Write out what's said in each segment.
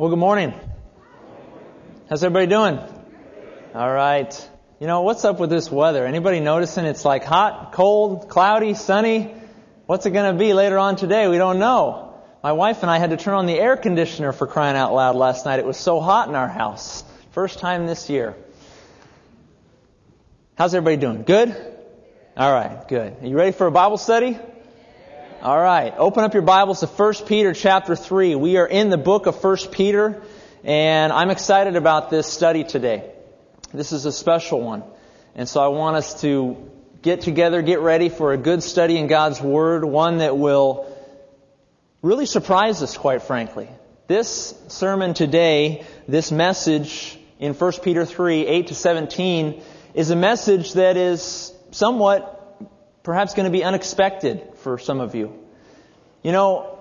Well, good morning. How's everybody doing? All right. You know, what's up with this weather? Anybody noticing it's like hot, cold, cloudy, sunny? What's it going to be later on today? We don't know. My wife and I had to turn on the air conditioner for crying out loud last night. It was so hot in our house. First time this year. How's everybody doing? Good? All right, good. Are you ready for a Bible study? All right. Open up your Bibles to 1 Peter chapter 3. We are in the book of 1 Peter, and I'm excited about this study today. This is a special one. And so I want us to get together, get ready for a good study in God's Word, one that will really surprise us, quite frankly. This sermon today, this message in 1 Peter 3, 8 to 17, is a message that is somewhat perhaps going to be unexpected for some of you. You know,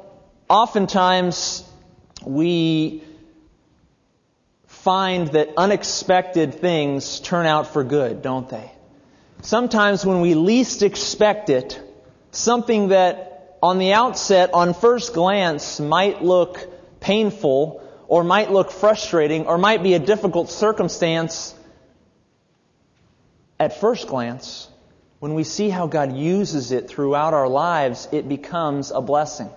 oftentimes we find that unexpected things turn out for good, don't they? Sometimes when we least expect it, something that on the outset, on first glance, might look painful or might look frustrating or might be a difficult circumstance, at first glance, when we see how God uses it throughout our lives, it becomes a blessing.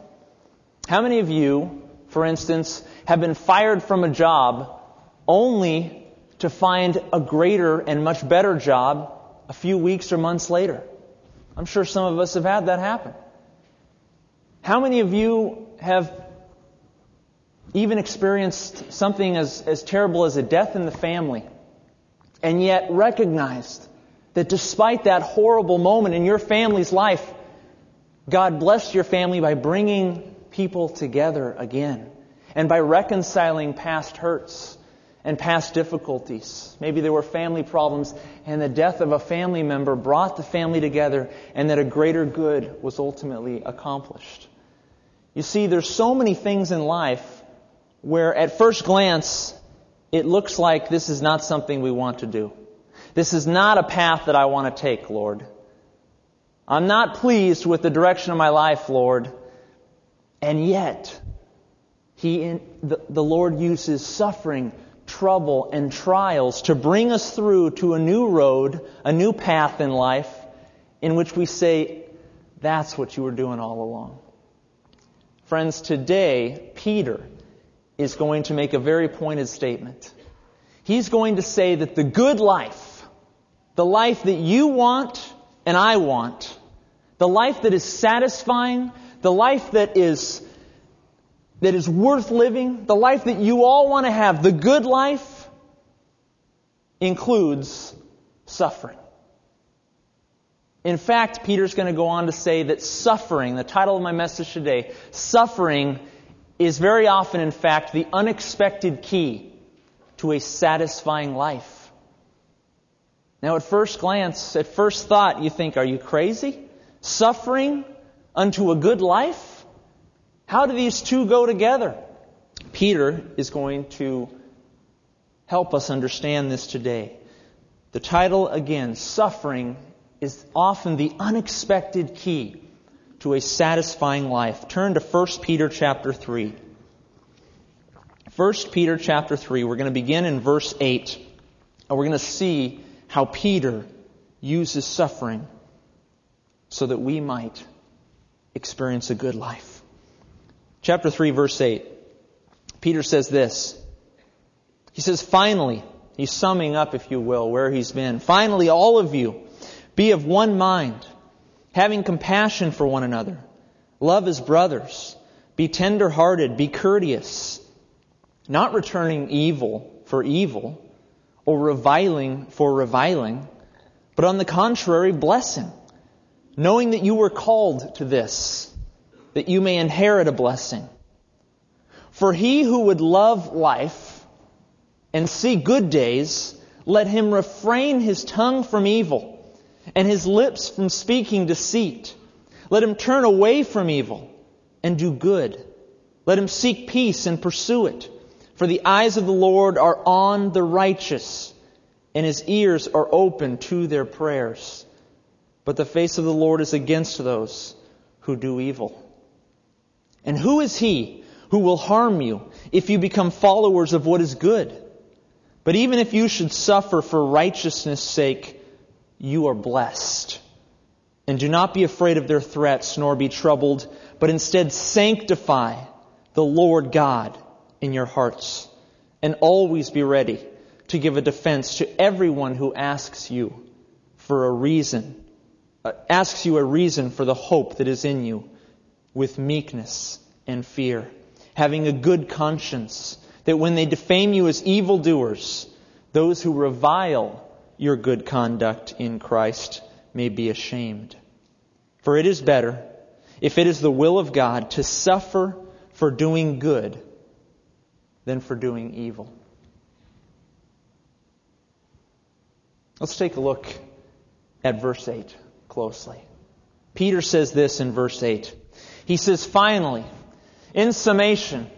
How many of you, for instance, have been fired from a job only to find a greater and much better job a few weeks or months later? I'm sure some of us have had that happen. How many of you have even experienced something as, as terrible as a death in the family and yet recognized that despite that horrible moment in your family's life, God blessed your family by bringing people together again and by reconciling past hurts and past difficulties. Maybe there were family problems and the death of a family member brought the family together and that a greater good was ultimately accomplished. You see, there's so many things in life where at first glance it looks like this is not something we want to do. This is not a path that I want to take, Lord. I'm not pleased with the direction of my life, Lord. And yet, he, the, the Lord uses suffering, trouble, and trials to bring us through to a new road, a new path in life, in which we say, that's what you were doing all along. Friends, today, Peter is going to make a very pointed statement. He's going to say that the good life, the life that you want and I want. The life that is satisfying. The life that is, that is worth living. The life that you all want to have. The good life includes suffering. In fact, Peter's going to go on to say that suffering, the title of my message today, suffering is very often, in fact, the unexpected key to a satisfying life. Now, at first glance, at first thought, you think, are you crazy? Suffering unto a good life? How do these two go together? Peter is going to help us understand this today. The title again, Suffering, is often the unexpected key to a satisfying life. Turn to 1 Peter chapter 3. 1 Peter chapter 3, we're going to begin in verse 8, and we're going to see how Peter uses suffering so that we might experience a good life. Chapter 3, verse 8. Peter says this. He says, finally, he's summing up, if you will, where he's been. Finally, all of you, be of one mind, having compassion for one another. Love as brothers. Be tender hearted. Be courteous. Not returning evil for evil or reviling for reviling, but on the contrary, blessing, knowing that you were called to this, that you may inherit a blessing. For he who would love life and see good days, let him refrain his tongue from evil and his lips from speaking deceit. Let him turn away from evil and do good. Let him seek peace and pursue it. For the eyes of the Lord are on the righteous, and his ears are open to their prayers. But the face of the Lord is against those who do evil. And who is he who will harm you if you become followers of what is good. But even if you should suffer for righteousness' sake, you are blessed. And do not be afraid of their threats, nor be troubled, but instead sanctify the Lord God in your hearts, and always be ready to give a defense to everyone who asks you for a reason, uh, asks you a reason for the hope that is in you with meekness and fear, having a good conscience, that when they defame you as evildoers, those who revile your good conduct in Christ may be ashamed. For it is better, if it is the will of God, to suffer for doing good than for doing evil. Let's take a look at verse 8 closely. Peter says this in verse 8. He says, finally, in summation,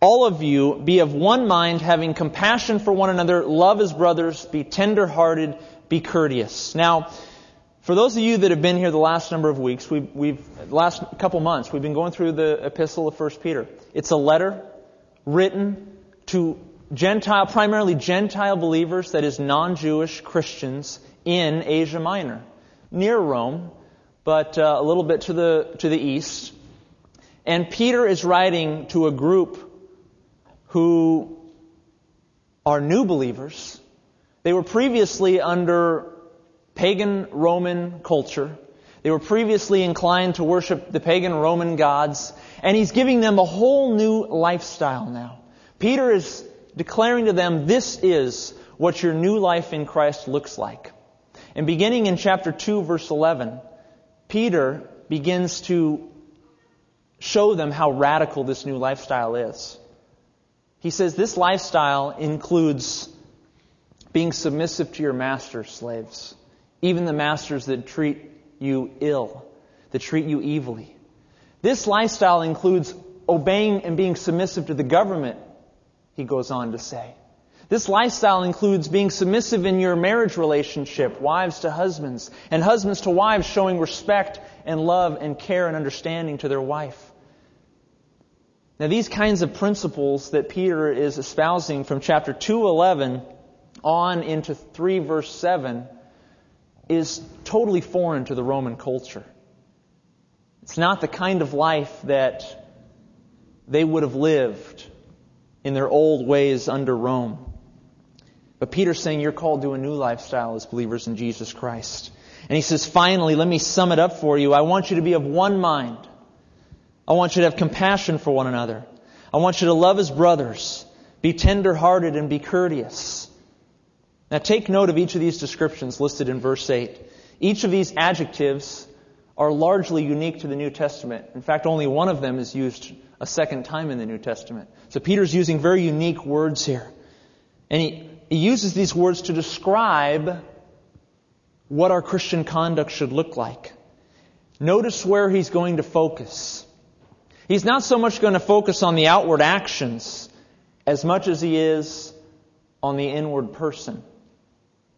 all of you be of one mind, having compassion for one another, love as brothers, be tender-hearted, be courteous. Now, for those of you that have been here the last number of weeks, we've, we've last couple months, we've been going through the epistle of 1 Peter. It's a letter written to Gentile, primarily Gentile believers, that is non-Jewish Christians in Asia Minor, near Rome, but uh, a little bit to the, to the east. And Peter is writing to a group who are new believers. They were previously under pagan Roman culture. They were previously inclined to worship the pagan Roman gods. And he's giving them a whole new lifestyle now. Peter is declaring to them, this is what your new life in Christ looks like. And beginning in chapter 2 verse 11, Peter begins to show them how radical this new lifestyle is. He says this lifestyle includes being submissive to your master's slaves, even the masters that treat you ill, that treat you evilly. This lifestyle includes obeying and being submissive to the government, he goes on to say. This lifestyle includes being submissive in your marriage relationship, wives to husbands, and husbands to wives showing respect and love and care and understanding to their wife. Now these kinds of principles that Peter is espousing from chapter 2:11 on into 3 verse 7 is totally foreign to the Roman culture. It's not the kind of life that they would have lived in their old ways under Rome. But Peter's saying you're called to a new lifestyle as believers in Jesus Christ. And he says, finally, let me sum it up for you. I want you to be of one mind. I want you to have compassion for one another. I want you to love as brothers, be tender hearted, and be courteous. Now take note of each of these descriptions listed in verse 8. Each of these adjectives are largely unique to the New Testament. In fact, only one of them is used a second time in the New Testament. So Peter's using very unique words here. And he, he uses these words to describe what our Christian conduct should look like. Notice where he's going to focus. He's not so much going to focus on the outward actions as much as he is on the inward person.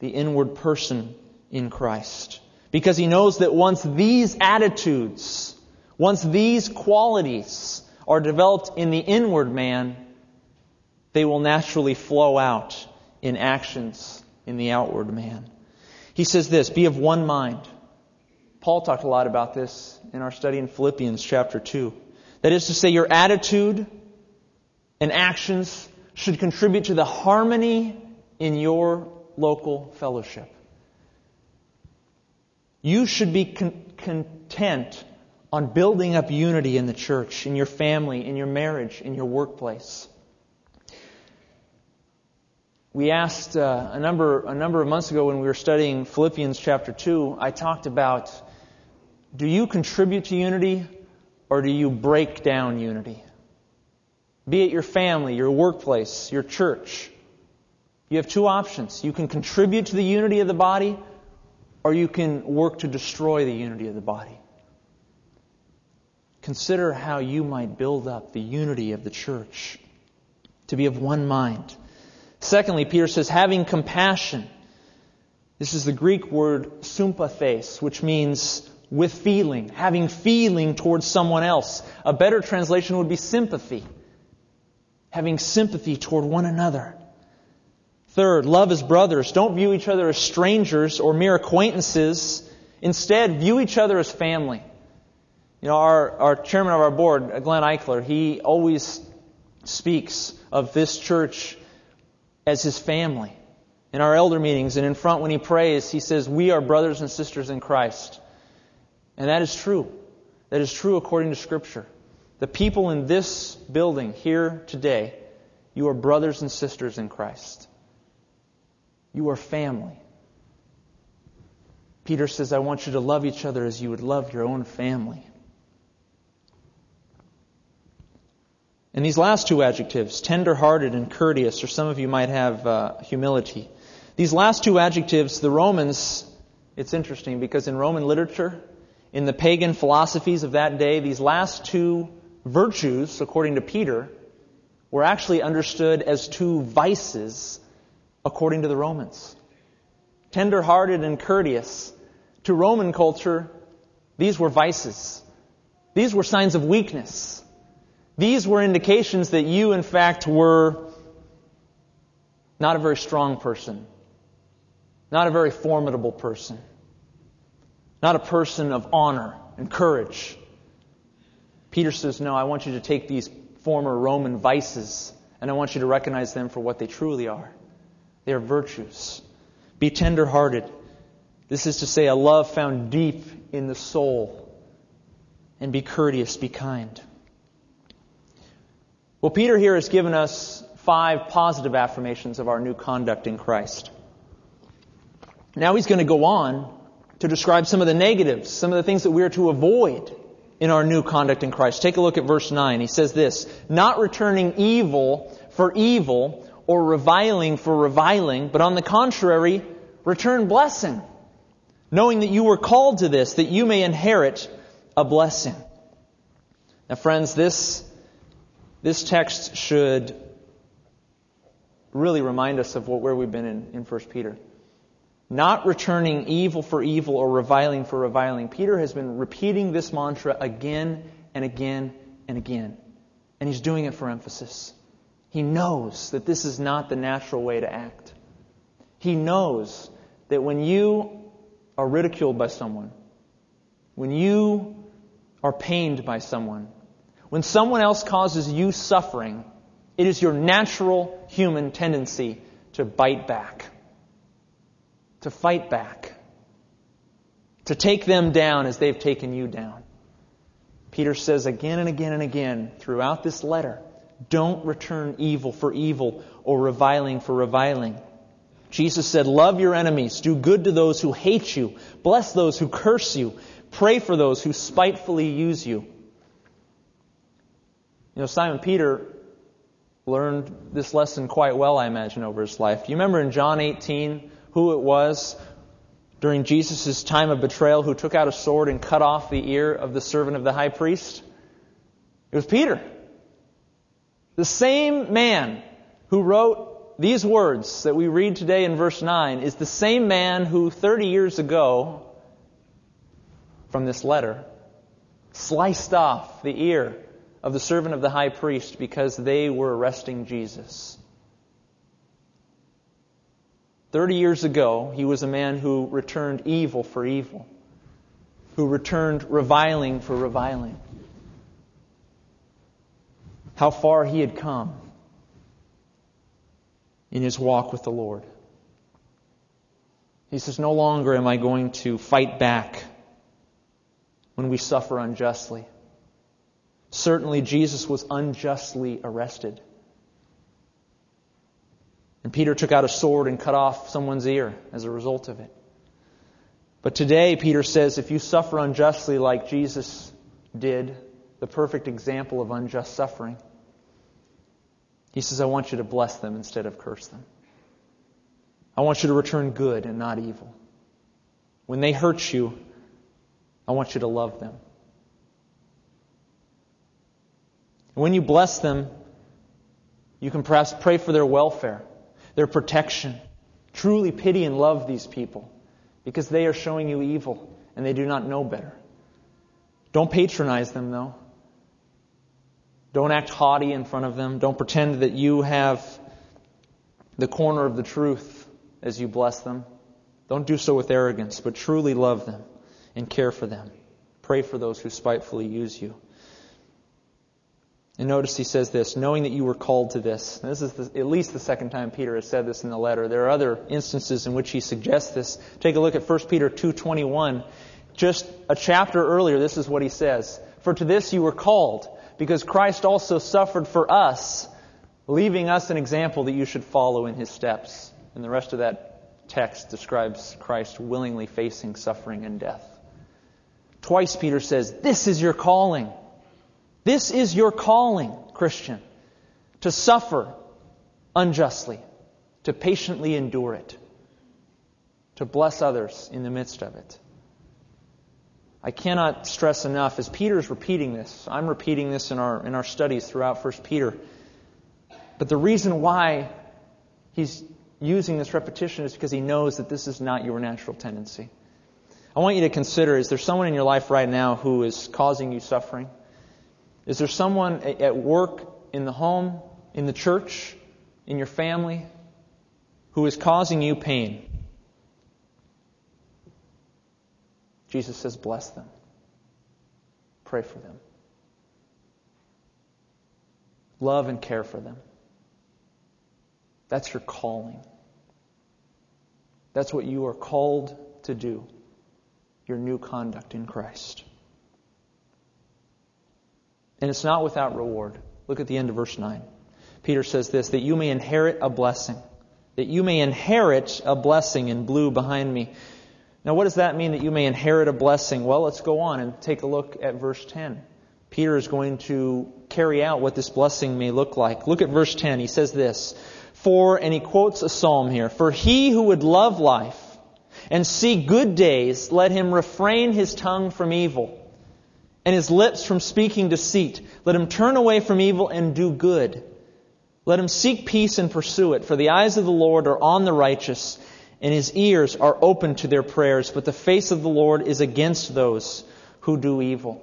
The inward person in Christ. Because he knows that once these attitudes, once these qualities are developed in the inward man, they will naturally flow out in actions in the outward man. He says this, be of one mind. Paul talked a lot about this in our study in Philippians chapter 2. That is to say, your attitude and actions should contribute to the harmony in your local fellowship. You should be con- content on building up unity in the church, in your family, in your marriage, in your workplace. We asked uh, a number a number of months ago when we were studying Philippians chapter 2, I talked about do you contribute to unity or do you break down unity? Be it your family, your workplace, your church. You have two options. You can contribute to the unity of the body, or you can work to destroy the unity of the body. Consider how you might build up the unity of the church to be of one mind. Secondly, Peter says, having compassion. This is the Greek word sympathes, which means with feeling, having feeling towards someone else. A better translation would be sympathy. having sympathy toward one another. Third, love as brothers. Don't view each other as strangers or mere acquaintances. Instead, view each other as family. You know, our, our chairman of our board, Glenn Eichler, he always speaks of this church as his family. In our elder meetings and in front when he prays, he says, We are brothers and sisters in Christ. And that is true. That is true according to Scripture. The people in this building here today, you are brothers and sisters in Christ. You are family. Peter says, I want you to love each other as you would love your own family. And these last two adjectives, tender-hearted and courteous, or some of you might have uh, humility. These last two adjectives, the Romans, it's interesting because in Roman literature, in the pagan philosophies of that day, these last two virtues, according to Peter, were actually understood as two vices according to the Romans. Tender-hearted and courteous. To Roman culture, these were vices. These were signs of weakness. These were indications that you, in fact, were not a very strong person, not a very formidable person, not a person of honor and courage. Peter says, No, I want you to take these former Roman vices and I want you to recognize them for what they truly are. They are virtues. Be tender hearted. This is to say, a love found deep in the soul. And be courteous, be kind. Well, Peter here has given us five positive affirmations of our new conduct in Christ. Now he's going to go on to describe some of the negatives, some of the things that we are to avoid in our new conduct in Christ. Take a look at verse 9. He says this, not returning evil for evil or reviling for reviling, but on the contrary, return blessing, knowing that you were called to this, that you may inherit a blessing. Now friends, this this text should really remind us of what, where we've been in, in 1 Peter. Not returning evil for evil or reviling for reviling. Peter has been repeating this mantra again and again and again. And he's doing it for emphasis. He knows that this is not the natural way to act. He knows that when you are ridiculed by someone, when you are pained by someone, when someone else causes you suffering, it is your natural human tendency to bite back, to fight back, to take them down as they've taken you down. Peter says again and again and again throughout this letter, don't return evil for evil or reviling for reviling. Jesus said, Love your enemies, do good to those who hate you, bless those who curse you, pray for those who spitefully use you. You know, Simon Peter learned this lesson quite well, I imagine, over his life. Do you remember in John 18 who it was during Jesus' time of betrayal who took out a sword and cut off the ear of the servant of the high priest? It was Peter. The same man who wrote these words that we read today in verse 9 is the same man who 30 years ago, from this letter, sliced off the ear of the servant of the high priest because they were arresting Jesus. Thirty years ago, he was a man who returned evil for evil, who returned reviling for reviling. How far he had come in his walk with the Lord. He says, No longer am I going to fight back when we suffer unjustly. Certainly, Jesus was unjustly arrested. And Peter took out a sword and cut off someone's ear as a result of it. But today, Peter says, if you suffer unjustly like Jesus did, the perfect example of unjust suffering, he says, I want you to bless them instead of curse them. I want you to return good and not evil. When they hurt you, I want you to love them. And when you bless them, you can perhaps pray for their welfare, their protection. Truly pity and love these people because they are showing you evil and they do not know better. Don't patronize them, though. Don't act haughty in front of them. Don't pretend that you have the corner of the truth as you bless them. Don't do so with arrogance, but truly love them and care for them. Pray for those who spitefully use you. And notice he says this, knowing that you were called to this. this is the, at least the second time Peter has said this in the letter. There are other instances in which he suggests this. Take a look at 1 Peter 2.21. Just a chapter earlier, this is what he says. For to this you were called, because Christ also suffered for us, leaving us an example that you should follow in his steps. And the rest of that text describes Christ willingly facing suffering and death. Twice Peter says, This is your calling. This is your calling, Christian, to suffer unjustly, to patiently endure it, to bless others in the midst of it. I cannot stress enough, as Peter is repeating this, I'm repeating this in our, in our studies throughout 1 Peter. But the reason why he's using this repetition is because he knows that this is not your natural tendency. I want you to consider is there someone in your life right now who is causing you suffering? Is there someone at work, in the home, in the church, in your family, who is causing you pain? Jesus says, bless them. Pray for them. Love and care for them. That's your calling. That's what you are called to do. Your new conduct in Christ. And it's not without reward. Look at the end of verse 9. Peter says this that you may inherit a blessing. That you may inherit a blessing in blue behind me. Now, what does that mean that you may inherit a blessing? Well, let's go on and take a look at verse 10. Peter is going to carry out what this blessing may look like. Look at verse 10. He says this For, and he quotes a psalm here, For he who would love life and see good days, let him refrain his tongue from evil and his lips from speaking deceit. Let him turn away from evil and do good. Let him seek peace and pursue it, for the eyes of the Lord are on the righteous, and his ears are open to their prayers, but the face of the Lord is against those who do evil.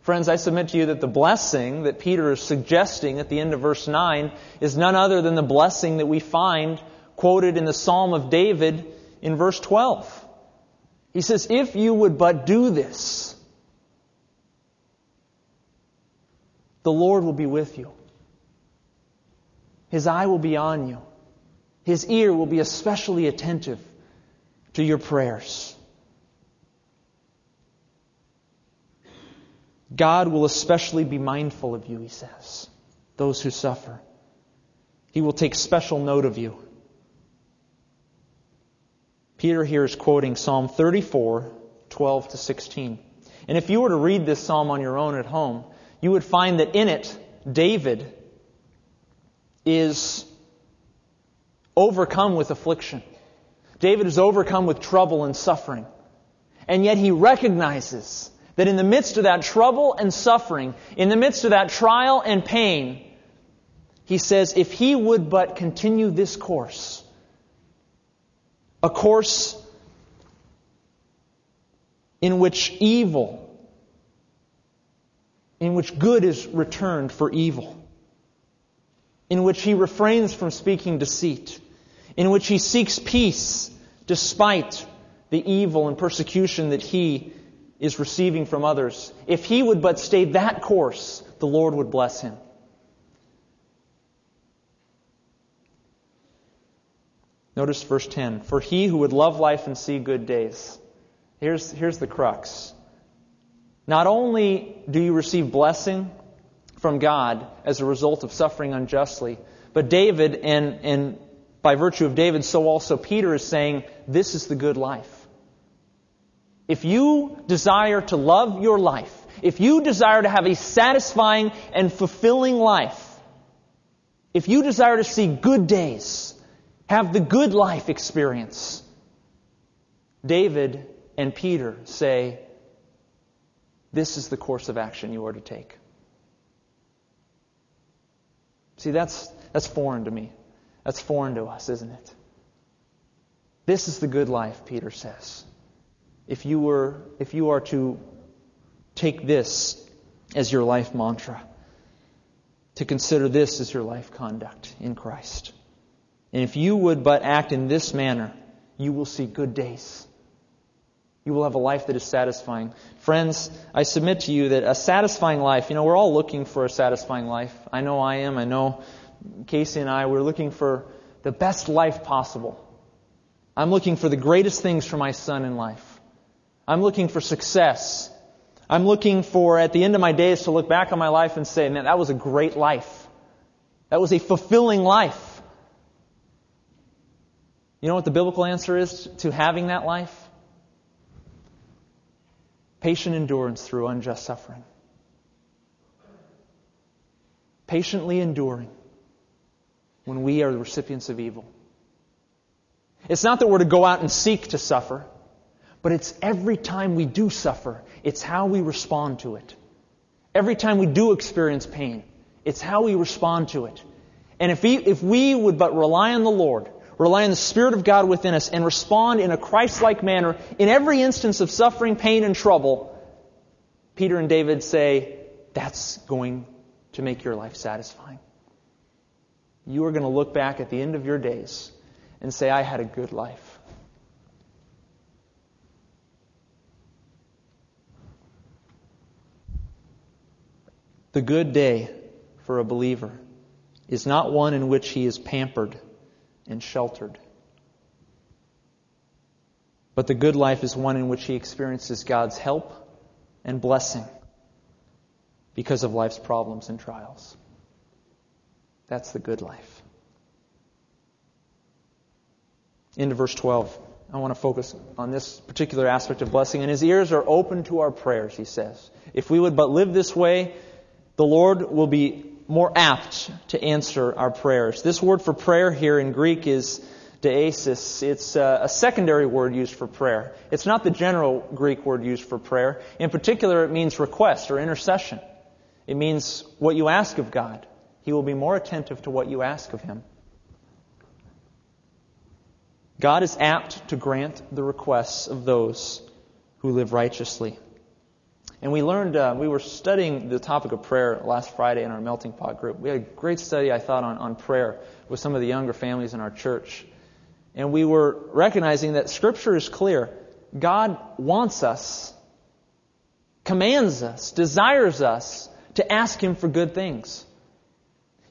Friends, I submit to you that the blessing that Peter is suggesting at the end of verse 9 is none other than the blessing that we find quoted in the Psalm of David in verse 12. He says, If you would but do this, the Lord will be with you. His eye will be on you. His ear will be especially attentive to your prayers. God will especially be mindful of you, he says, those who suffer. He will take special note of you. Peter here is quoting Psalm 34, 12 to 16. And if you were to read this psalm on your own at home, you would find that in it, David is overcome with affliction. David is overcome with trouble and suffering. And yet he recognizes that in the midst of that trouble and suffering, in the midst of that trial and pain, he says, if he would but continue this course, a course in which evil in which good is returned for evil, in which he refrains from speaking deceit, in which he seeks peace despite the evil and persecution that he is receiving from others. If he would but stay that course, the Lord would bless him. Notice verse 10. For he who would love life and see good days. Here's, here's the crux. Not only do you receive blessing from God as a result of suffering unjustly, but David, and, and by virtue of David, so also Peter is saying, this is the good life. If you desire to love your life, if you desire to have a satisfying and fulfilling life, if you desire to see good days, have the good life experience, David and Peter say, this is the course of action you are to take. See, that's, that's foreign to me. That's foreign to us, isn't it? This is the good life, Peter says. If you were, if you are to take this as your life mantra. to consider this as your life conduct in Christ. And if you would but act in this manner, you will see good days. You will have a life that is satisfying. Friends, I submit to you that a satisfying life, you know, we're all looking for a satisfying life. I know I am. I know Casey and I, we're looking for the best life possible. I'm looking for the greatest things for my son in life. I'm looking for success. I'm looking for, at the end of my days, to look back on my life and say, man, that was a great life. That was a fulfilling life. You know what the biblical answer is to having that life? Patient endurance through unjust suffering. Patiently enduring when we are the recipients of evil. It's not that we're to go out and seek to suffer, but it's every time we do suffer, it's how we respond to it. Every time we do experience pain, it's how we respond to it. And if we, if we would but rely on the Lord, rely on the Spirit of God within us, and respond in a Christ-like manner in every instance of suffering, pain, and trouble, Peter and David say, that's going to make your life satisfying. You are going to look back at the end of your days and say, I had a good life. The good day for a believer is not one in which he is pampered and sheltered. But the good life is one in which he experiences God's help and blessing because of life's problems and trials. That's the good life. Into verse 12. I want to focus on this particular aspect of blessing. And his ears are open to our prayers, he says. If we would but live this way, the Lord will be more apt to answer our prayers. This word for prayer here in Greek is deesis. It's uh, a secondary word used for prayer. It's not the general Greek word used for prayer. In particular, it means request or intercession. It means what you ask of God. He will be more attentive to what you ask of Him. God is apt to grant the requests of those who live righteously. And we learned, uh, we were studying the topic of prayer last Friday in our melting pot group. We had a great study, I thought, on, on prayer with some of the younger families in our church. And we were recognizing that Scripture is clear. God wants us, commands us, desires us to ask Him for good things.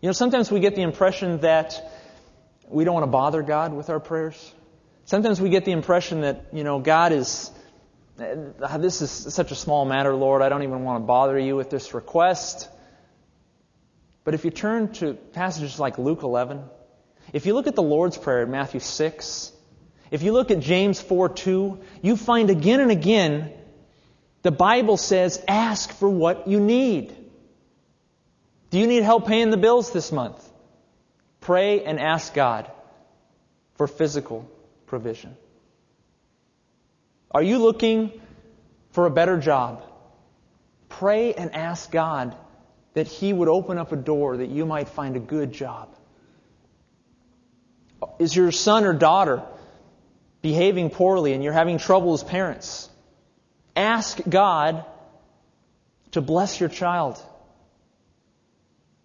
You know, sometimes we get the impression that we don't want to bother God with our prayers. Sometimes we get the impression that, you know, God is uh, this is such a small matter, Lord. I don't even want to bother you with this request. But if you turn to passages like Luke 11, if you look at the Lord's Prayer in Matthew 6, if you look at James 4 2, you find again and again the Bible says, ask for what you need. Do you need help paying the bills this month? Pray and ask God for physical provision. Are you looking for a better job? Pray and ask God that He would open up a door that you might find a good job. Is your son or daughter behaving poorly and you're having trouble as parents? Ask God to bless your child.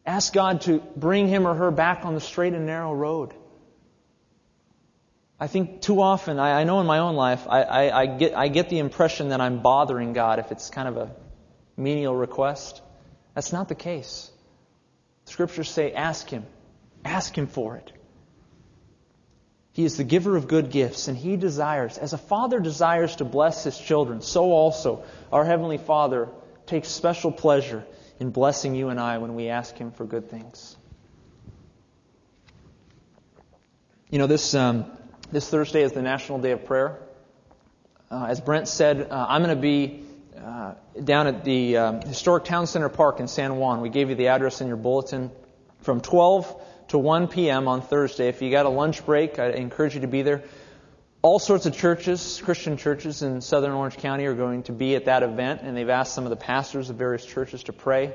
Ask God to bring him or her back on the straight and narrow road. I think too often, I, I know in my own life, I, I, I, get, I get the impression that I'm bothering God if it's kind of a menial request. That's not the case. Scriptures say, ask Him. Ask Him for it. He is the giver of good gifts, and He desires, as a father desires to bless His children, so also our Heavenly Father takes special pleasure in blessing you and I when we ask Him for good things. You know, this. Um, this Thursday is the National Day of Prayer. Uh, as Brent said, uh, I'm going to be uh, down at the um, Historic Town Center Park in San Juan. We gave you the address in your bulletin from 12 to 1 p.m. on Thursday. If you got a lunch break, I encourage you to be there. All sorts of churches, Christian churches in southern Orange County, are going to be at that event, and they've asked some of the pastors of various churches to pray.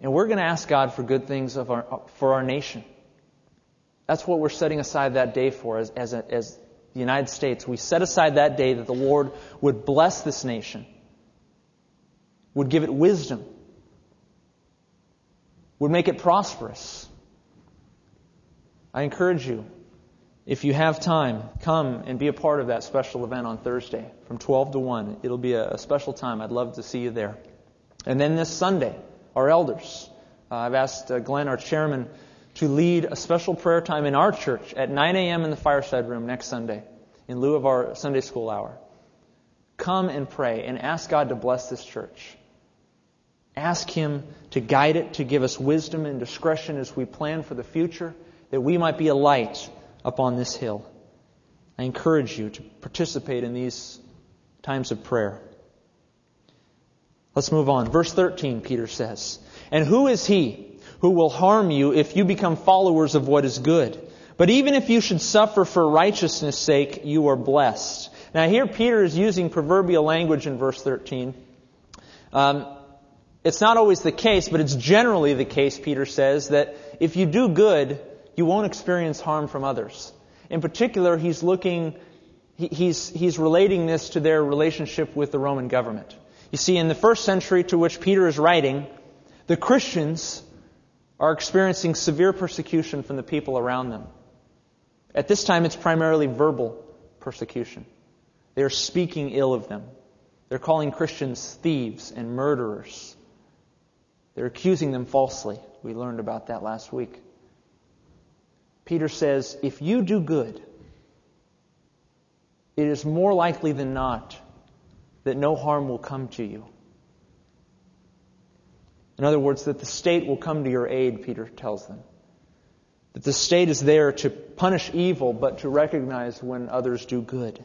And we're going to ask God for good things of our, for our nation. That's what we're setting aside that day for as, as, a, as the United States. We set aside that day that the Lord would bless this nation, would give it wisdom, would make it prosperous. I encourage you, if you have time, come and be a part of that special event on Thursday from 12 to 1. It'll be a, special time. I'd love to see you there. And then this Sunday, our elders. Uh, I've asked uh, Glenn, our chairman, to lead a special prayer time in our church at 9 a.m. in the fireside room next Sunday in lieu of our Sunday school hour. Come and pray and ask God to bless this church. Ask Him to guide it, to give us wisdom and discretion as we plan for the future, that we might be a light upon this hill. I encourage you to participate in these times of prayer. Let's move on. Verse 13, Peter says, And who is he who will harm you if you become followers of what is good? But even if you should suffer for righteousness' sake, you are blessed. Now, here Peter is using proverbial language in verse 13. Um, it's not always the case, but it's generally the case, Peter says, that if you do good, you won't experience harm from others. In particular, he's looking, he's, he's relating this to their relationship with the Roman government. You see, in the first century to which Peter is writing, the Christians are experiencing severe persecution from the people around them. At this time, it's primarily verbal persecution. They are speaking ill of them. They're calling Christians thieves and murderers. They're accusing them falsely. We learned about that last week. Peter says, if you do good, it is more likely than not that no harm will come to you. In other words, that the state will come to your aid, Peter tells them. That the state is there to punish evil, but to recognize when others do good.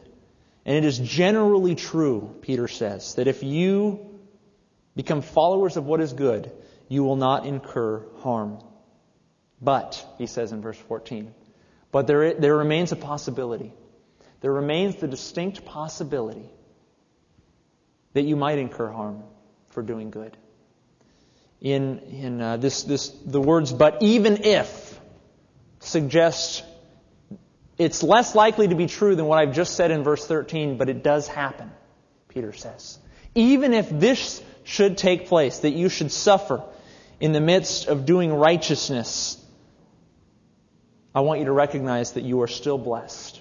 And it is generally true, Peter says, that if you become followers of what is good, you will not incur harm. But, he says in verse 14, but there, there remains a possibility. There remains the distinct possibility that you might incur harm for doing good. In, in uh, this, this, the words, but even if, suggest it's less likely to be true than what I've just said in verse 13, but it does happen, Peter says. Even if this should take place, that you should suffer in the midst of doing righteousness, I want you to recognize that you are still blessed.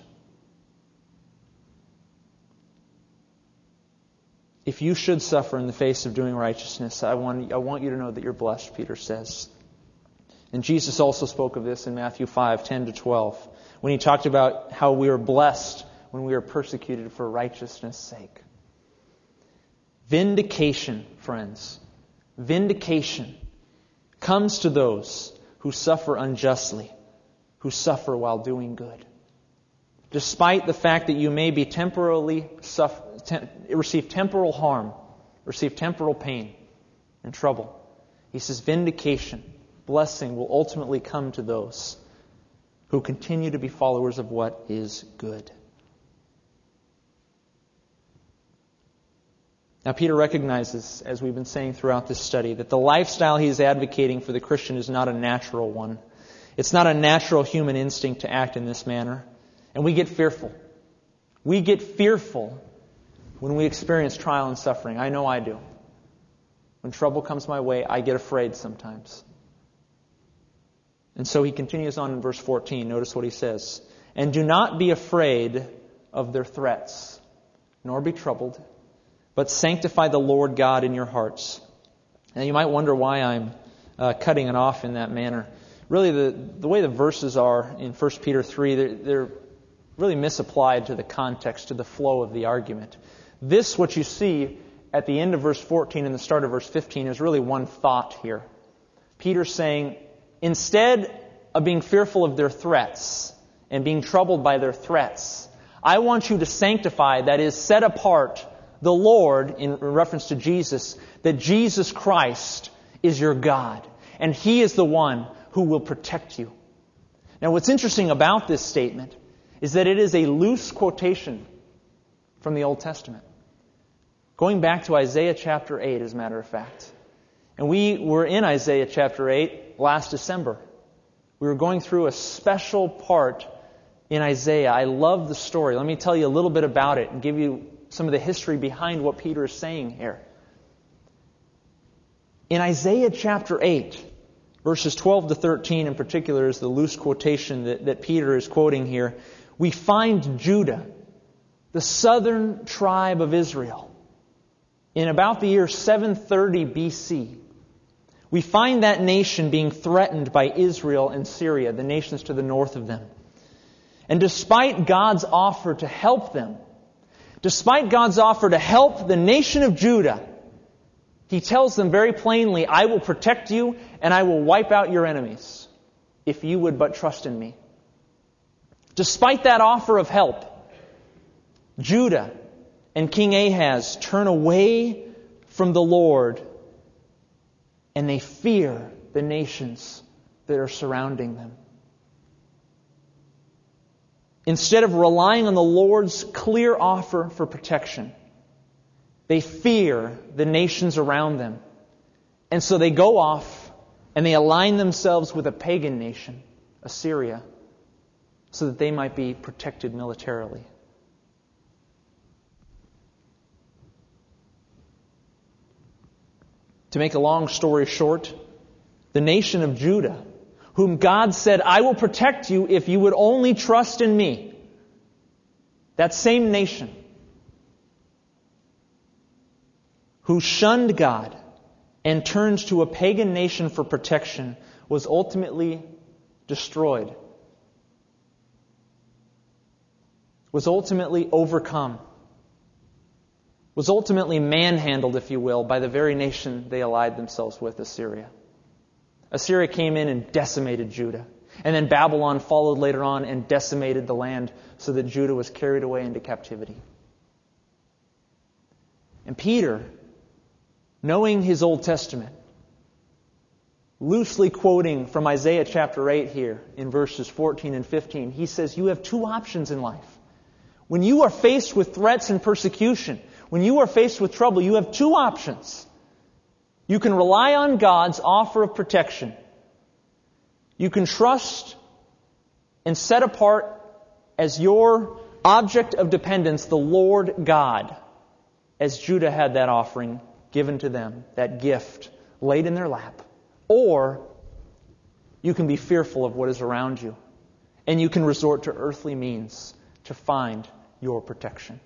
If you should suffer in the face of doing righteousness, I want, I want you to know that you're blessed, Peter says. And Jesus also spoke of this in Matthew 5, 10 to 12, when he talked about how we are blessed when we are persecuted for righteousness' sake. Vindication, friends, vindication comes to those who suffer unjustly who suffer while doing good. Despite the fact that you may be temporarily suffer, receive temporal harm, receive temporal pain and trouble, he says vindication, blessing will ultimately come to those who continue to be followers of what is good. Now, Peter recognizes, as we've been saying throughout this study, that the lifestyle he is advocating for the Christian is not a natural one. It's not a natural human instinct to act in this manner. And we get fearful. We get fearful when we experience trial and suffering. I know I do. When trouble comes my way, I get afraid sometimes. And so he continues on in verse 14. Notice what he says. And do not be afraid of their threats, nor be troubled, but sanctify the Lord God in your hearts. Now you might wonder why I'm uh, cutting it off in that manner really the, the way the verses are in 1 Peter 3, they're, they're really misapplied to the context, to the flow of the argument. This, what you see at the end of verse 14 and the start of verse 15, is really one thought here. Peter's saying, instead of being fearful of their threats and being troubled by their threats, I want you to sanctify, that is, set apart the Lord, in reference to Jesus, that Jesus Christ is your God. And He is the one who will protect you. Now, what's interesting about this statement is that it is a loose quotation from the Old Testament. Going back to Isaiah chapter 8, as a matter of fact. And we were in Isaiah chapter 8 last December. We were going through a special part in Isaiah. I love the story. Let me tell you a little bit about it and give you some of the history behind what Peter is saying here. In Isaiah chapter 8, verses 12 to 13 in particular is the loose quotation that, that Peter is quoting here. We find Judah, the southern tribe of Israel, in about the year 730 BC. We find that nation being threatened by Israel and Syria, the nations to the north of them. And despite God's offer to help them, despite God's offer to help the nation of Judah, he tells them very plainly, I will protect you and I will wipe out your enemies if you would but trust in me. Despite that offer of help, Judah and King Ahaz turn away from the Lord and they fear the nations that are surrounding them. Instead of relying on the Lord's clear offer for protection, they fear the nations around them. And so they go off and they align themselves with a pagan nation, Assyria, so that they might be protected militarily. To make a long story short, the nation of Judah, whom God said, I will protect you if you would only trust in me, that same nation who shunned God and turned to a pagan nation for protection was ultimately destroyed, was ultimately overcome, was ultimately manhandled, if you will, by the very nation they allied themselves with, Assyria. Assyria came in and decimated Judah. And then Babylon followed later on and decimated the land so that Judah was carried away into captivity. And Peter knowing his Old Testament, loosely quoting from Isaiah chapter 8 here in verses 14 and 15, he says, You have two options in life. When you are faced with threats and persecution, when you are faced with trouble, you have two options. You can rely on God's offer of protection. You can trust and set apart as your object of dependence the Lord God, as Judah had that offering given to them, that gift laid in their lap. Or you can be fearful of what is around you, and you can resort to earthly means to find your protection.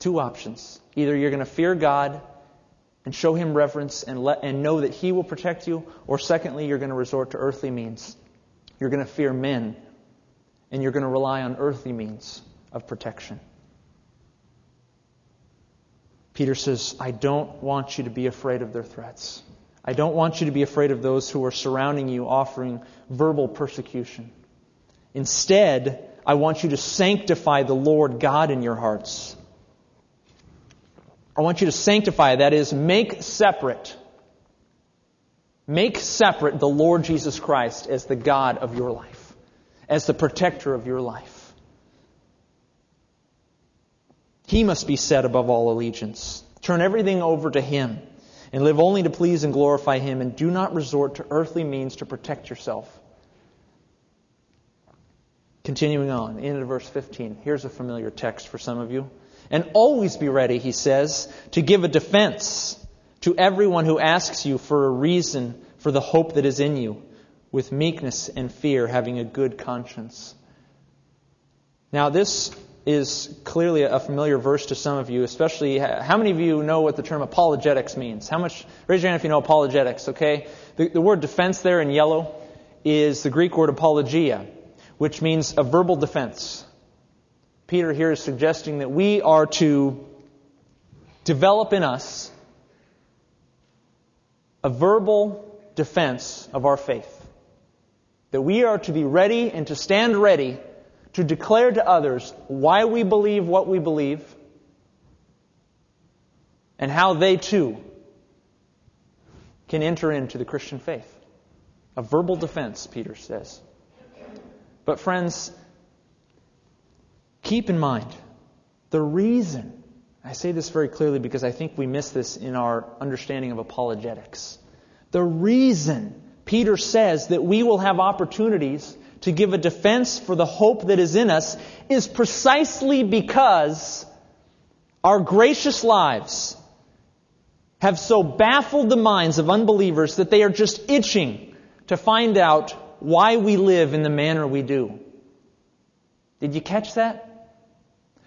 Two options. Either you're going to fear God and show Him reverence and, let, and know that He will protect you, or secondly, you're going to resort to earthly means. You're going to fear men, and you're going to rely on earthly means of protection. Peter says, I don't want you to be afraid of their threats. I don't want you to be afraid of those who are surrounding you offering verbal persecution. Instead, I want you to sanctify the Lord God in your hearts. I want you to sanctify, that is, make separate. Make separate the Lord Jesus Christ as the God of your life, as the protector of your life. He must be set above all allegiance. Turn everything over to Him and live only to please and glorify Him and do not resort to earthly means to protect yourself. Continuing on, into verse 15. Here's a familiar text for some of you. And always be ready, he says, to give a defense to everyone who asks you for a reason for the hope that is in you, with meekness and fear, having a good conscience. Now, this is clearly a familiar verse to some of you, especially how many of you know what the term apologetics means? How much? Raise your hand if you know apologetics, okay? The, the word defense there in yellow is the Greek word apologia, which means a verbal defense. Peter here is suggesting that we are to develop in us a verbal defense of our faith. That we are to be ready and to stand ready to declare to others why we believe what we believe and how they too can enter into the Christian faith. A verbal defense, Peter says. But, friends, keep in mind the reason, I say this very clearly because I think we miss this in our understanding of apologetics. The reason Peter says that we will have opportunities to give a defense for the hope that is in us is precisely because our gracious lives have so baffled the minds of unbelievers that they are just itching to find out why we live in the manner we do. Did you catch that?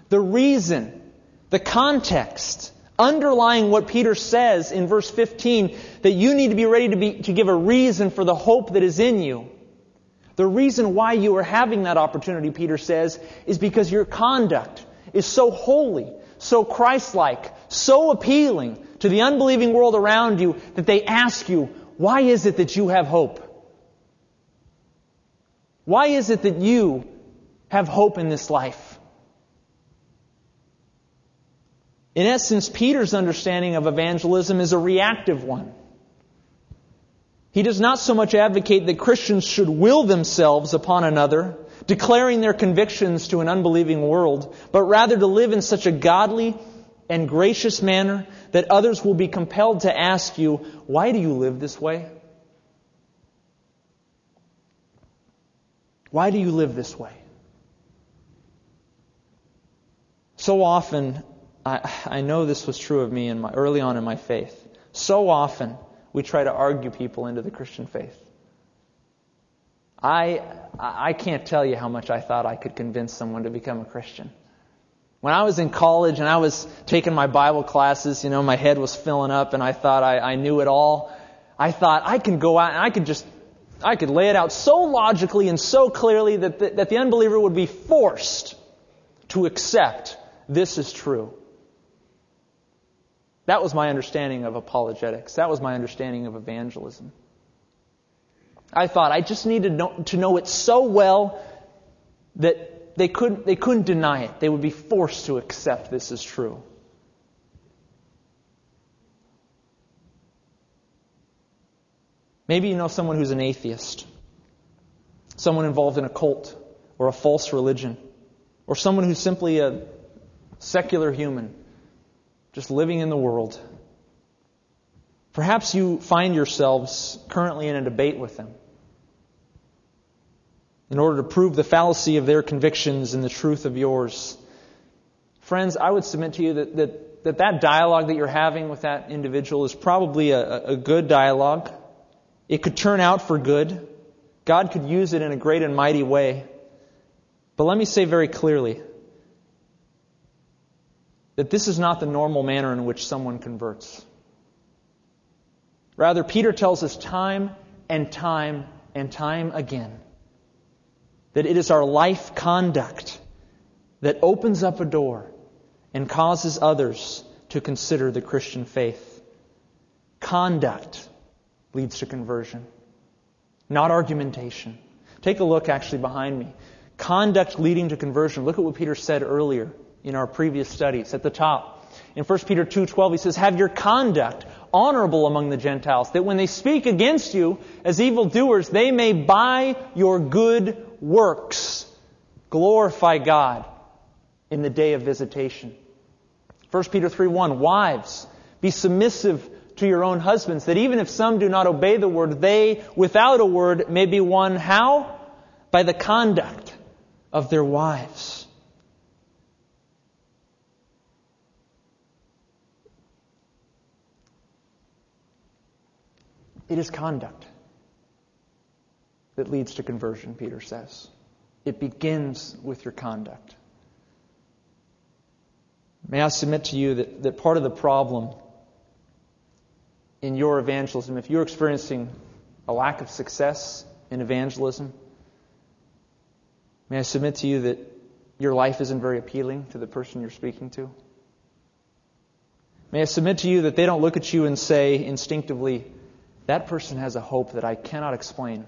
The reason, the context underlying what Peter says in verse 15 that you need to be ready to, be, to give a reason for the hope that is in you. The reason why you are having that opportunity, Peter says, is because your conduct is so holy, so Christ-like, so appealing to the unbelieving world around you that they ask you, why is it that you have hope? Why is it that you have hope in this life? In essence, Peter's understanding of evangelism is a reactive one. He does not so much advocate that Christians should will themselves upon another, declaring their convictions to an unbelieving world, but rather to live in such a godly and gracious manner that others will be compelled to ask you, why do you live this way? Why do you live this way? So often, I, I know this was true of me in my, early on in my faith. So often, we try to argue people into the Christian faith. I, I can't tell you how much I thought I could convince someone to become a Christian. When I was in college and I was taking my Bible classes, you know, my head was filling up and I thought I, I knew it all. I thought I can go out and I could just, I could lay it out so logically and so clearly that the, that the unbeliever would be forced to accept this is true. That was my understanding of apologetics. That was my understanding of evangelism. I thought I just needed to know, it so well that they couldn't, they couldn't deny it. They would be forced to accept this as true. Maybe you know someone who's an atheist, someone involved in a cult or a false religion, or someone who's simply a secular human, just living in the world. Perhaps you find yourselves currently in a debate with them in order to prove the fallacy of their convictions and the truth of yours. Friends, I would submit to you that that, that, that dialogue that you're having with that individual is probably a, a good dialogue. It could turn out for good. God could use it in a great and mighty way. But let me say very clearly that this is not the normal manner in which someone converts. Rather, Peter tells us time and time and time again that it is our life conduct that opens up a door and causes others to consider the Christian faith. Conduct leads to conversion, not argumentation. Take a look actually behind me. Conduct leading to conversion. Look at what Peter said earlier in our previous studies at the top. In 1 Peter 2:12 he says, "Have your conduct honorable among the Gentiles, that when they speak against you as evildoers, they may by your good works glorify God in the day of visitation. 1 Peter 3:1 Wives, be submissive to your own husbands, that even if some do not obey the word, they without a word may be won how? By the conduct of their wives. It is conduct that leads to conversion, Peter says. It begins with your conduct. May I submit to you that, that part of the problem in your evangelism, if you're experiencing a lack of success in evangelism, may I submit to you that your life isn't very appealing to the person you're speaking to? May I submit to you that they don't look at you and say instinctively, that person has a hope that I cannot explain.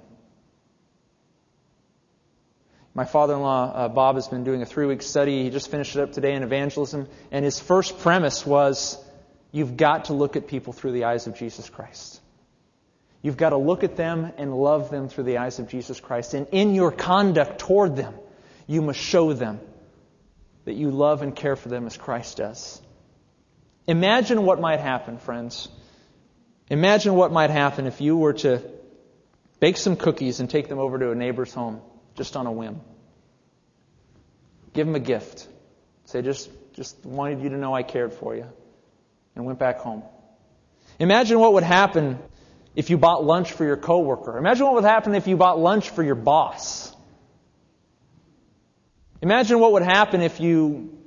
My father in law, uh, Bob, has been doing a three week study. He just finished it up today in evangelism. And his first premise was you've got to look at people through the eyes of Jesus Christ. You've got to look at them and love them through the eyes of Jesus Christ. And in your conduct toward them, you must show them that you love and care for them as Christ does. Imagine what might happen, friends. Imagine what might happen if you were to bake some cookies and take them over to a neighbor's home just on a whim. Give them a gift. Say, just, just wanted you to know I cared for you. And went back home. Imagine what would happen if you bought lunch for your coworker. Imagine what would happen if you bought lunch for your boss. Imagine what would happen if you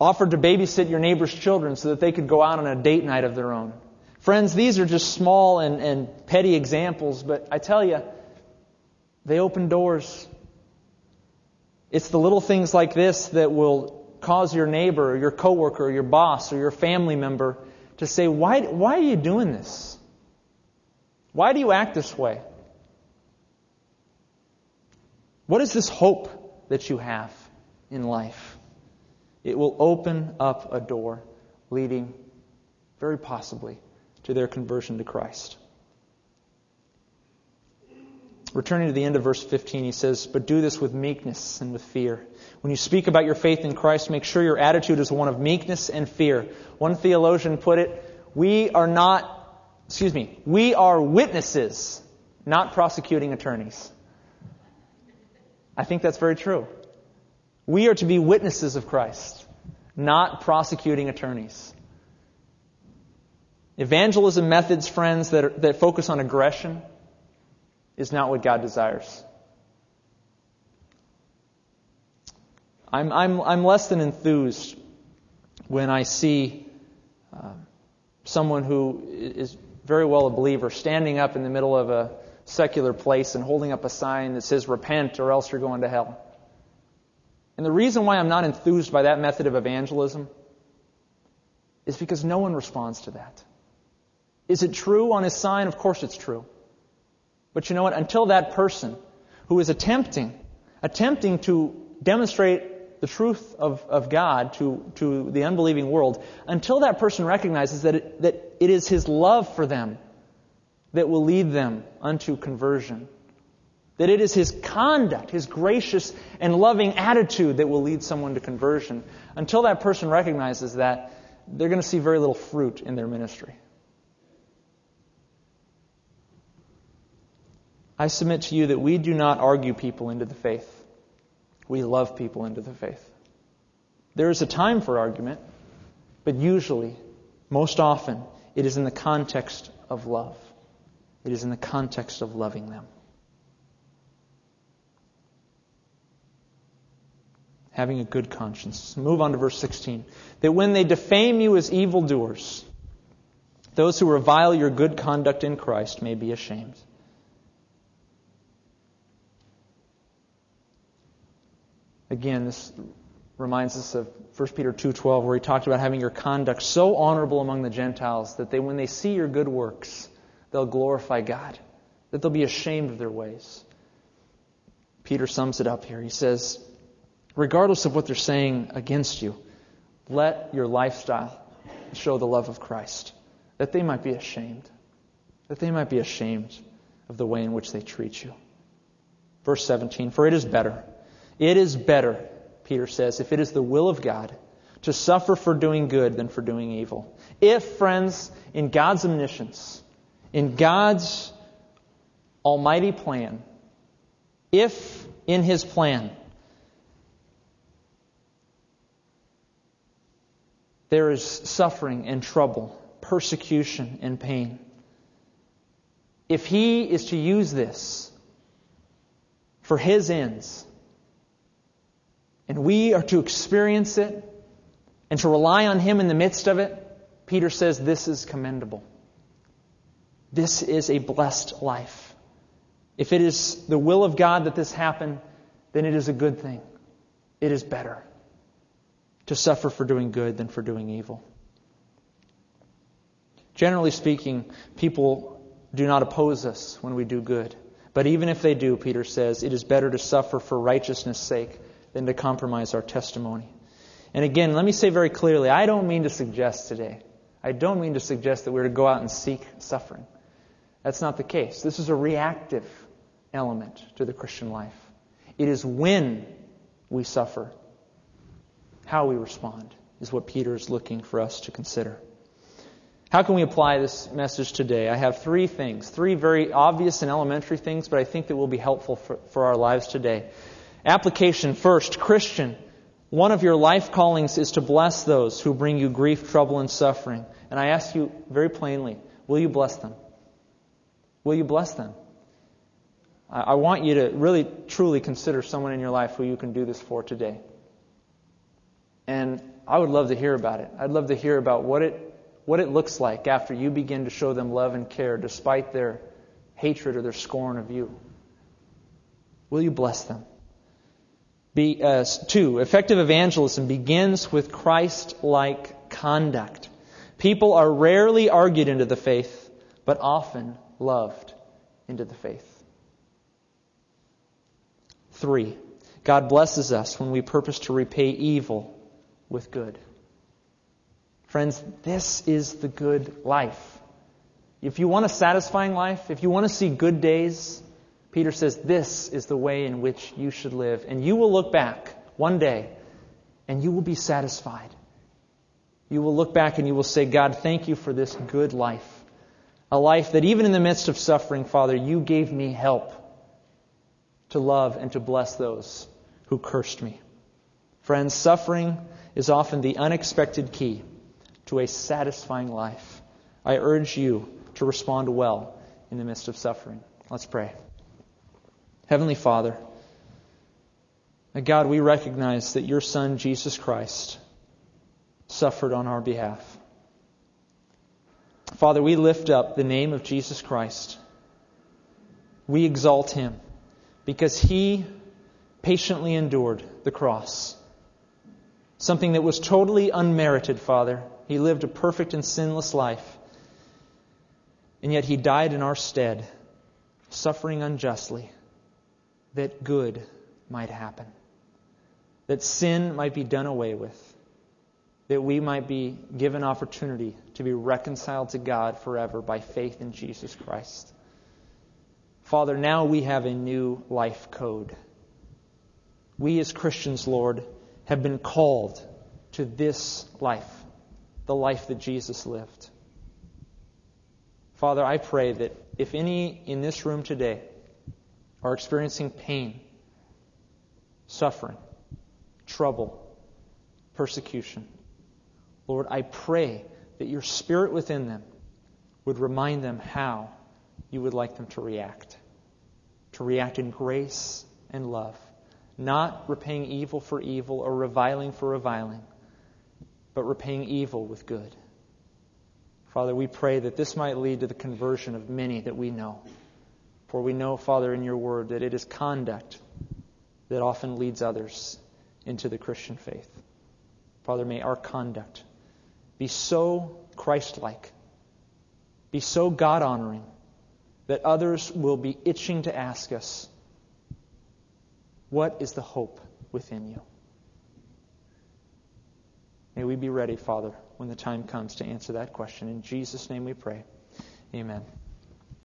offered to babysit your neighbor's children so that they could go out on a date night of their own. Friends, these are just small and, and petty examples, but I tell you, they open doors. It's the little things like this that will cause your neighbor or your coworker or your boss or your family member to say, why, why are you doing this? Why do you act this way? What is this hope that you have in life? It will open up a door leading, very possibly, to their conversion to Christ. Returning to the end of verse 15, he says, But do this with meekness and with fear. When you speak about your faith in Christ, make sure your attitude is one of meekness and fear. One theologian put it, We are not, excuse me, we are witnesses, not prosecuting attorneys. I think that's very true. We are to be witnesses of Christ, not prosecuting attorneys. Evangelism methods, friends, that, are, that focus on aggression is not what God desires. I'm, I'm, I'm less than enthused when I see uh, someone who is very well a believer standing up in the middle of a secular place and holding up a sign that says, Repent or else you're going to hell. And the reason why I'm not enthused by that method of evangelism is because no one responds to that. Is it true on his sign? Of course it's true. But you know what? Until that person who is attempting, attempting to demonstrate the truth of, of God to, to the unbelieving world, until that person recognizes that it, that it is his love for them that will lead them unto conversion, that it is his conduct, his gracious and loving attitude that will lead someone to conversion, until that person recognizes that, they're going to see very little fruit in their ministry. I submit to you that we do not argue people into the faith. We love people into the faith. There is a time for argument, but usually, most often, it is in the context of love. It is in the context of loving them. Having a good conscience. Move on to verse 16. That when they defame you as evildoers, those who revile your good conduct in Christ may be ashamed. Again, this reminds us of 1 Peter 2:12 where he talked about having your conduct so honorable among the Gentiles that they when they see your good works, they'll glorify God, that they'll be ashamed of their ways. Peter sums it up here. He says, regardless of what they're saying against you, let your lifestyle show the love of Christ, that they might be ashamed, that they might be ashamed of the way in which they treat you. Verse 17, for it is better it is better, Peter says, if it is the will of God to suffer for doing good than for doing evil. If, friends, in God's omniscience, in God's almighty plan, if in His plan there is suffering and trouble, persecution and pain, if He is to use this for His ends, and we are to experience it and to rely on Him in the midst of it, Peter says this is commendable. This is a blessed life. If it is the will of God that this happen, then it is a good thing. It is better to suffer for doing good than for doing evil. Generally speaking, people do not oppose us when we do good. But even if they do, Peter says, it is better to suffer for righteousness' sake than to compromise our testimony. And again, let me say very clearly, I don't mean to suggest today, I don't mean to suggest that we're to go out and seek suffering. That's not the case. This is a reactive element to the Christian life. It is when we suffer, how we respond, is what Peter is looking for us to consider. How can we apply this message today? I have three things, three very obvious and elementary things, but I think that will be helpful for, for our lives today. Application first, Christian, One of your life callings is to bless those who bring you grief, trouble, and suffering. And I ask you very plainly, will you bless them? Will you bless them? I want you to really, truly consider someone in your life who you can do this for today. And I would love to hear about it. I'd love to hear about what it, what it looks like after you begin to show them love and care despite their hatred or their scorn of you. Will you bless them? Be, uh, two, effective evangelism begins with Christ like conduct. People are rarely argued into the faith, but often loved into the faith. Three, God blesses us when we purpose to repay evil with good. Friends, this is the good life. If you want a satisfying life, if you want to see good days, Peter says this is the way in which you should live. And you will look back one day and you will be satisfied. You will look back and you will say, God, thank you for this good life. A life that even in the midst of suffering, Father, you gave me help to love and to bless those who cursed me. Friends, suffering is often the unexpected key to a satisfying life. I urge you to respond well in the midst of suffering. Let's pray. Heavenly Father, God, we recognize that your Son, Jesus Christ, suffered on our behalf. Father, we lift up the name of Jesus Christ. We exalt him because he patiently endured the cross. Something that was totally unmerited, Father. He lived a perfect and sinless life. And yet he died in our stead, suffering unjustly, that good might happen, that sin might be done away with, that we might be given opportunity to be reconciled to God forever by faith in Jesus Christ. Father, now we have a new life code. We as Christians, Lord, have been called to this life, the life that Jesus lived. Father, I pray that if any in this room today are experiencing pain, suffering, trouble, persecution, Lord, I pray that your spirit within them would remind them how you would like them to react to react in grace and love, not repaying evil for evil or reviling for reviling, but repaying evil with good. Father, we pray that this might lead to the conversion of many that we know. For we know, Father, in your word that it is conduct that often leads others into the Christian faith. Father, may our conduct be so Christ like, be so God honoring that others will be itching to ask us, What is the hope within you? May we be ready, Father, when the time comes to answer that question. In Jesus' name we pray. Amen.